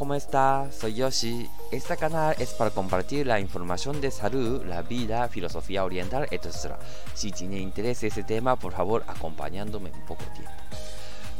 ¿cómo está? Soy Yoshi. Este canal es para compartir la información de salud, la vida, filosofía oriental, etc. Si tiene interés ese tema, por favor, acompañándome un poco tiempo.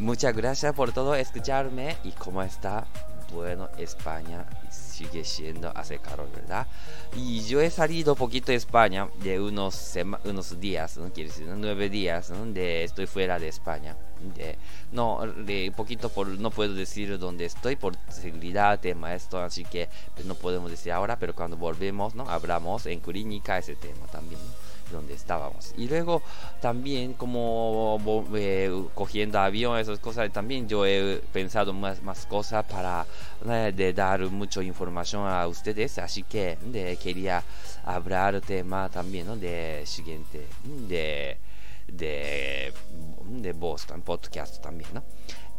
Muchas gracias por todo escucharme y cómo está. Bueno, España sigue siendo hace calor, ¿verdad? Y yo he salido poquito de España de unos, unos días, ¿no? Quiere decir, nueve días, ¿no? De estoy fuera de España. De, no, de poquito por, no puedo decir dónde estoy por seguridad, tema esto, así que pues, no podemos decir ahora, pero cuando volvemos, ¿no? Hablamos en clínica ese tema también, donde estábamos. Y luego también como eh, cogiendo avión, esas cosas, también yo he pensado más, más cosas para eh, dar mucha información a ustedes, así que de, quería hablar tema también ¿no? de siguiente, de, de, de Boston Podcast también, ¿no?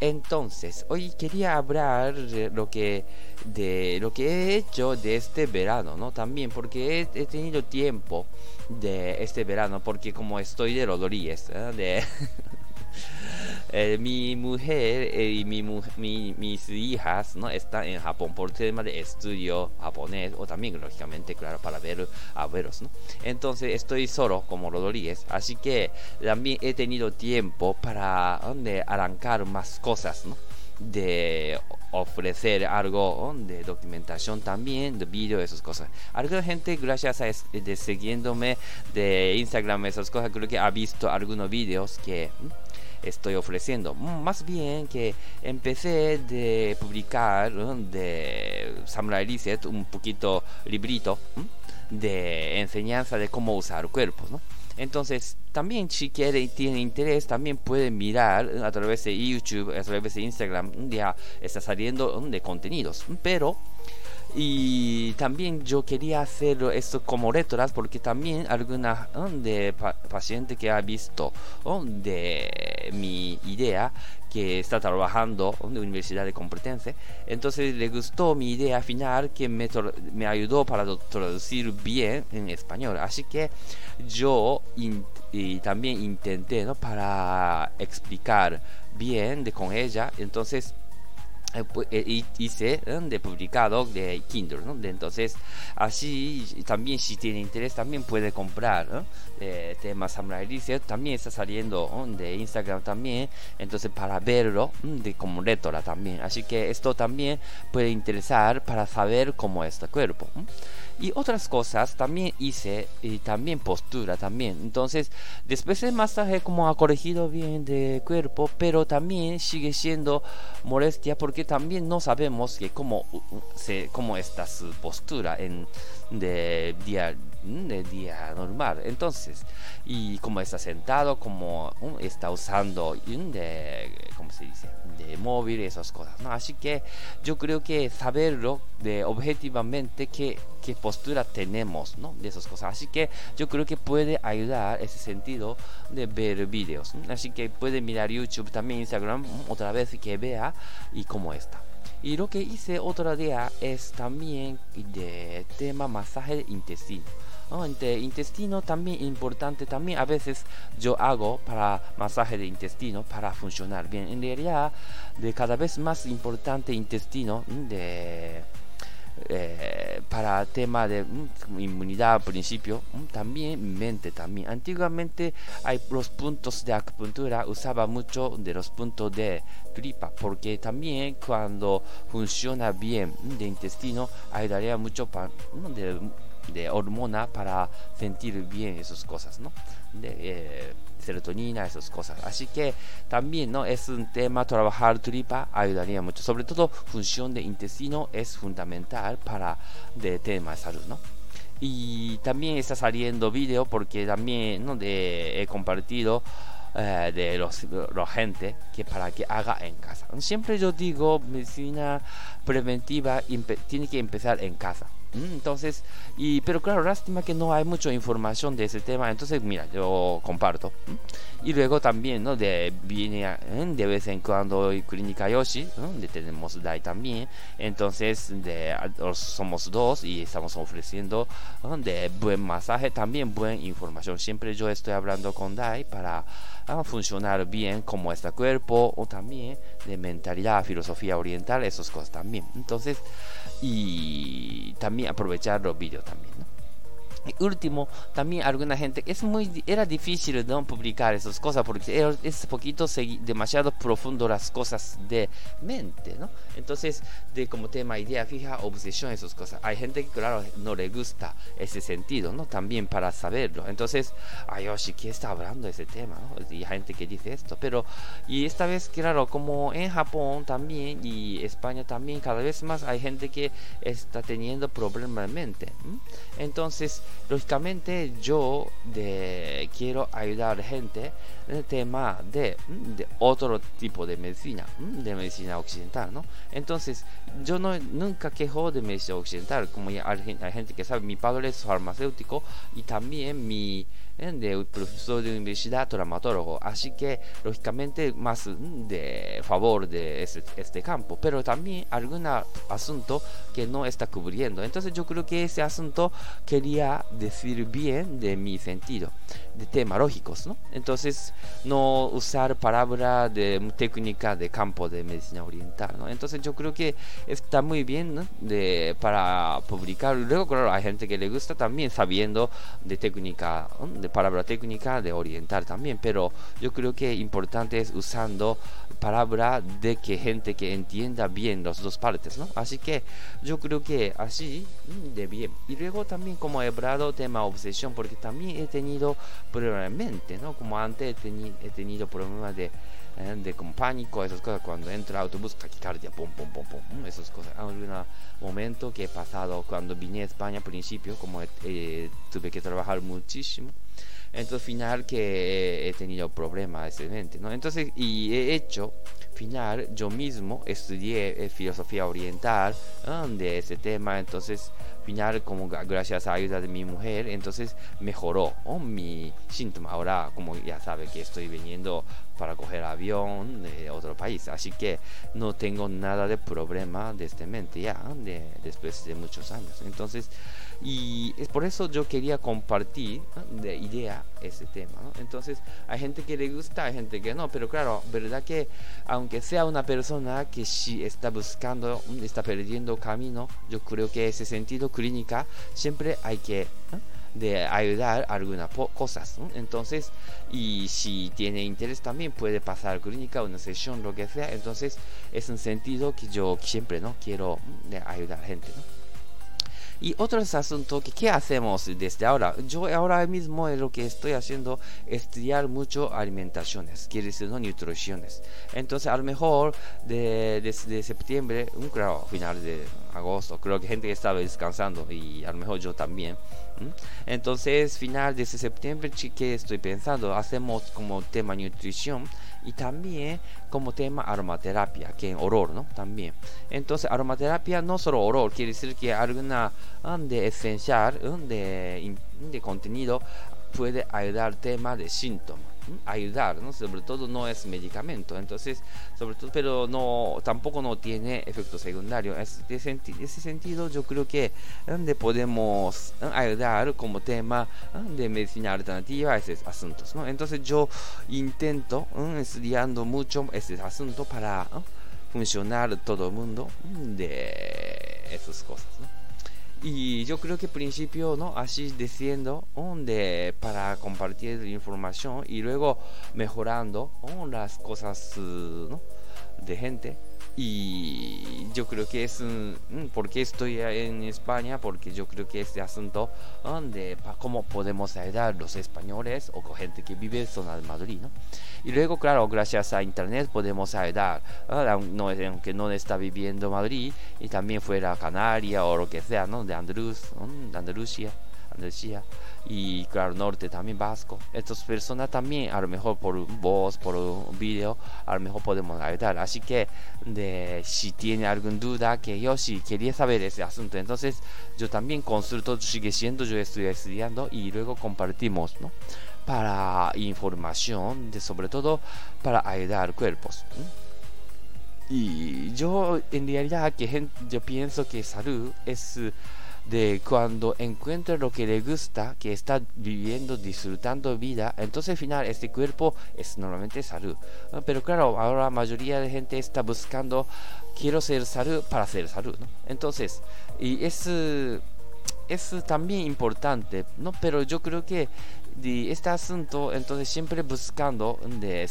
Entonces, hoy quería hablar de lo que de lo que he hecho de este verano, ¿no? También porque he, tenido tiempo de este verano porque como estoy de Rodríguez, ¿eh? de Eh, mi mujer eh, y mi, mis hijas no están en Japón por tema de estudio japonés o también lógicamente claro para ver a veros no entonces estoy solo como Rodríguez así que también he tenido tiempo para donde arrancar más cosas no de ofrecer algo de documentación también, de vídeo, esas cosas. Alguna gente, gracias a de siguiéndome de Instagram, esas cosas, creo que ha visto algunos vídeos que estoy ofreciendo. Más bien que empecé de publicar de Samurai Reset un poquito librito de enseñanza de cómo usar cuerpos, ¿no? Entonces, también si quiere tiene interés, también puede mirar a través de YouTube, a través de Instagram, ya está saliendo de contenidos. Pero y también yo quería hacer esto como retras porque también alguna de paciente que ha visto de mi idea que está trabajando en la Universidad de Complutense. Entonces le gustó mi idea final que me, me ayudó para traducir bien en español. Así que yo también intenté ¿no? para explicar bien con ella. Entonces hice de publicado de Kindle, ¿no? entonces así también si tiene interés también puede comprar ¿no? eh, Samurai también está saliendo de Instagram también entonces para verlo de como rétora también así que esto también puede interesar para saber cómo está cuerpo y otras cosas también hice y también postura también. Entonces después el masaje como ha corregido bien de cuerpo pero también sigue siendo molestia porque también no sabemos que cómo, se, cómo está su postura en de día de día normal entonces y como está sentado como está usando de cómo se dice de móvil esas cosas ¿no? así que yo creo que saberlo de objetivamente qué, qué postura tenemos ¿no? de esas cosas así que yo creo que puede ayudar ese sentido de ver vídeos así que puede mirar YouTube también Instagram otra vez que vea y cómo está y lo que hice otro día es también de tema masaje de intestino. ¿No? intestino también importante, también a veces yo hago para masaje de intestino para funcionar bien. En realidad, de cada vez más importante intestino de eh, para tema de mm, inmunidad al principio, mm, también mente también. Antiguamente hay los puntos de acupuntura, usaba mucho de los puntos de tripa, porque también cuando funciona bien mm, de intestino, ayudaría mucho para, de hormona para sentir bien esas cosas, ¿no? De, eh, serotonina, esas cosas. Así que también no es un tema trabajar tripa ayudaría mucho. Sobre todo función de intestino es fundamental para de tema de salud, ¿no? Y también está saliendo vídeo porque también ¿no? de, he compartido eh, de los, la gente que para que haga en casa. Siempre yo digo medicina preventiva tiene que empezar en casa Entonces, y, pero claro, lástima que no hay mucha información de ese tema. Entonces, mira, yo comparto. Y luego también, ¿no? De, viene ¿eh? de vez en cuando Clínica Yoshi, donde tenemos Dai también. Entonces, de, somos dos y estamos ofreciendo de buen masaje, también buena información. Siempre yo estoy hablando con Dai para a funcionar bien como este cuerpo o también de mentalidad, filosofía oriental, esas cosas también. Entonces, y también aprovechar los vídeos también. Y último, también alguna gente, es muy, era difícil no publicar esas cosas porque es poquito demasiado profundo las cosas de mente, ¿no? Entonces, de como tema idea fija, obsesión, esas cosas. Hay gente que, claro, no le gusta ese sentido, ¿no? También para saberlo. Entonces, ay, Yoshi, ¿qué está hablando de ese tema, ¿no? Y hay gente que dice esto, pero, y esta vez, claro, como en Japón también y España también, cada vez más hay gente que está teniendo problemas de mente. Entonces, lógicamente yo de, quiero ayudar gente en el tema de, de, otro tipo de medicina, de medicina occidental, ¿no? Entonces, yo no, nunca quejo de medicina occidental, como hay, hay gente que sabe, mi padre es farmacéutico y también mi de profesor de universidad traumatólogo, así que lógicamente más mm, de favor de este, este campo, pero también algún asunto que no está cubriendo. Entonces yo creo que ese asunto quería decir bien de mi sentido, de temas lógicos, ¿no? Entonces no usar palabra de técnica de campo de medicina oriental, ¿no? Entonces yo creo que está muy bien ¿no? de, para publicar. Luego, claro, hay gente que le gusta también sabiendo de técnica de palabra técnica de oriental también, pero yo creo que importante es usando palabra de que gente que entienda bien las dos partes, ¿no? Así que yo creo que así mm, de bien. Y luego también como he hablado tema obsesión, porque también he tenido probablemente, ¿no? Como antes he, he tenido problemas de eh, de como pánico, esas cosas, cuando entra autobús, taquicardia, pum, pum, pum, pum, esas cosas. Hay un momento que he pasado cuando vine a España al principio, como tuve que trabajar muchísimo, entonces final que he tenido problemas excelentes, ¿no? Entonces, y he hecho, final, yo mismo estudié eh, filosofía oriental de ese tema, entonces final como gracias a la ayuda de mi mujer entonces mejoró mi síntoma. Ahora como ya sabe que estoy viniendo para coger avión de otro país así que no tengo nada de problema de este mente ya de, después de muchos años. Entonces y es por eso yo quería compartir de idea ese tema. Entonces hay gente que le gusta, hay gente que no, pero claro, verdad que aunque sea una persona que sí está buscando, está perdiendo camino, yo creo que ese sentido clínica siempre hay que de ayudar algunas cosas. Entonces, y si tiene interés también puede pasar clínica, una sesión, lo que sea. Entonces, es un sentido que yo siempre no quiero de ayudar a gente. ¿no? Y otro asunto que qué hacemos desde ahora. Yo ahora mismo lo que estoy haciendo es estudiar mucho alimentaciones, quiere decir no nutriciones. Entonces a lo mejor de, de, septiembre, un claro, final de agosto, creo que gente estaba descansando y a lo mejor yo también. Entonces final de septiembre, ¿qué estoy pensando? Hacemos como tema nutrición y también como tema aromaterapia, que es olor, ¿no? También. Entonces, aromaterapia no solo olor, quiere decir que alguna um, de esencial, um, de, de contenido puede ayudar tema de síntomas ayudar, ¿no? Sobre todo no es medicamento, entonces, sobre todo, pero no, tampoco no tiene efecto secundario. Es, de ese sentido, yo creo que donde podemos ayudar como tema de medicina alternativa a esos asuntos, ¿no? Entonces yo intento estudiando mucho ese asunto para funcionar todo el mundo de esas cosas, ¿no? Y yo creo que al principio, ¿no? Así diciendo, donde para compartir información y luego mejorando las cosas, ¿no? De gente y yo creo que es mm, porque estoy en España porque yo creo que este asunto de cómo podemos ayudar los españoles o con gente que vive en zona de Madrid ¿no? y luego claro gracias a internet podemos ayudar no, aunque no está viviendo Madrid y también fuera Canaria o lo que sea ¿no? de Andaluz de Andalucía Andalucía y claro, norte también vasco. Estas personas también, a lo mejor por voz, por video, a lo mejor podemos ayudar. Así que si tiene alguna duda, que yo sí quería saber ese asunto, entonces yo también consulto, sigue siendo, yo estoy estudiando y luego compartimos, ¿no? Para información, de, sobre todo para ayudar cuerpos. Y yo en realidad que yo pienso que salud es de cuando encuentra lo que le gusta, que está viviendo, disfrutando vida, entonces al final este cuerpo es normalmente salud. Pero claro, ahora la mayoría de gente está buscando, quiero ser salud para ser salud. Entonces, y es, es también importante, ¿no? Pero yo creo que de este asunto, entonces siempre buscando de,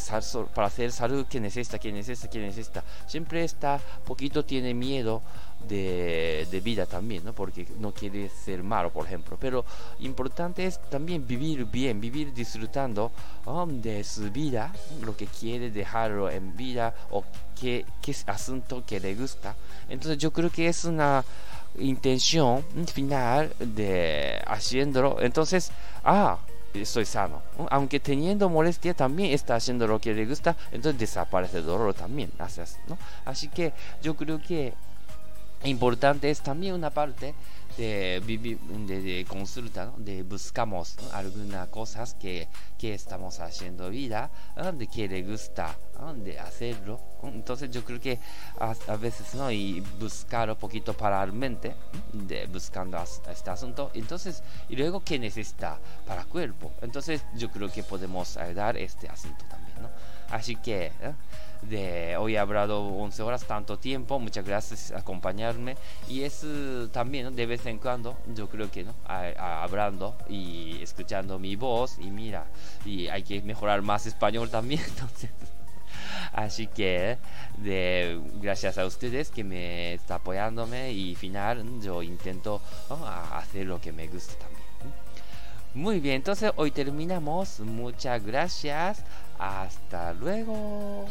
para hacer salud que necesita, que necesita, que necesita. Siempre está, poquito tiene miedo de, vida también, ¿no? Porque no quiere ser malo, por ejemplo. Pero importante es también vivir bien, vivir disfrutando de su vida, lo que quiere dejarlo en vida o qué, qué asunto que le gusta. Entonces yo creo que es una intención final de haciéndolo. Entonces, ah, estoy sano. Aunque teniendo molestia también está haciendo lo que le gusta, entonces desaparece el dolor también. Así que yo creo que importante es también una parte de, de, de consulta, de buscamos algunas cosas que, que, estamos haciendo vida, de que le gusta de hacerlo. Entonces yo creo que a, veces no y buscar un poquito para la mente, de buscando este asunto. Entonces y luego qué necesita para el cuerpo. Entonces yo creo que podemos ayudar este asunto también, ¿no? Así que de hoy he hablado 11 horas, tanto tiempo. Muchas gracias por acompañarme. Y es eh, también de vez en cuando, yo creo que no, hablando y escuchando mi voz. Y mira, y hay que mejorar más español también. Entonces. Así que de, gracias a ustedes que me está apoyándome y final yo intento hacer lo que me gusta también. Muy bien, entonces hoy terminamos. Muchas gracias. Hasta luego.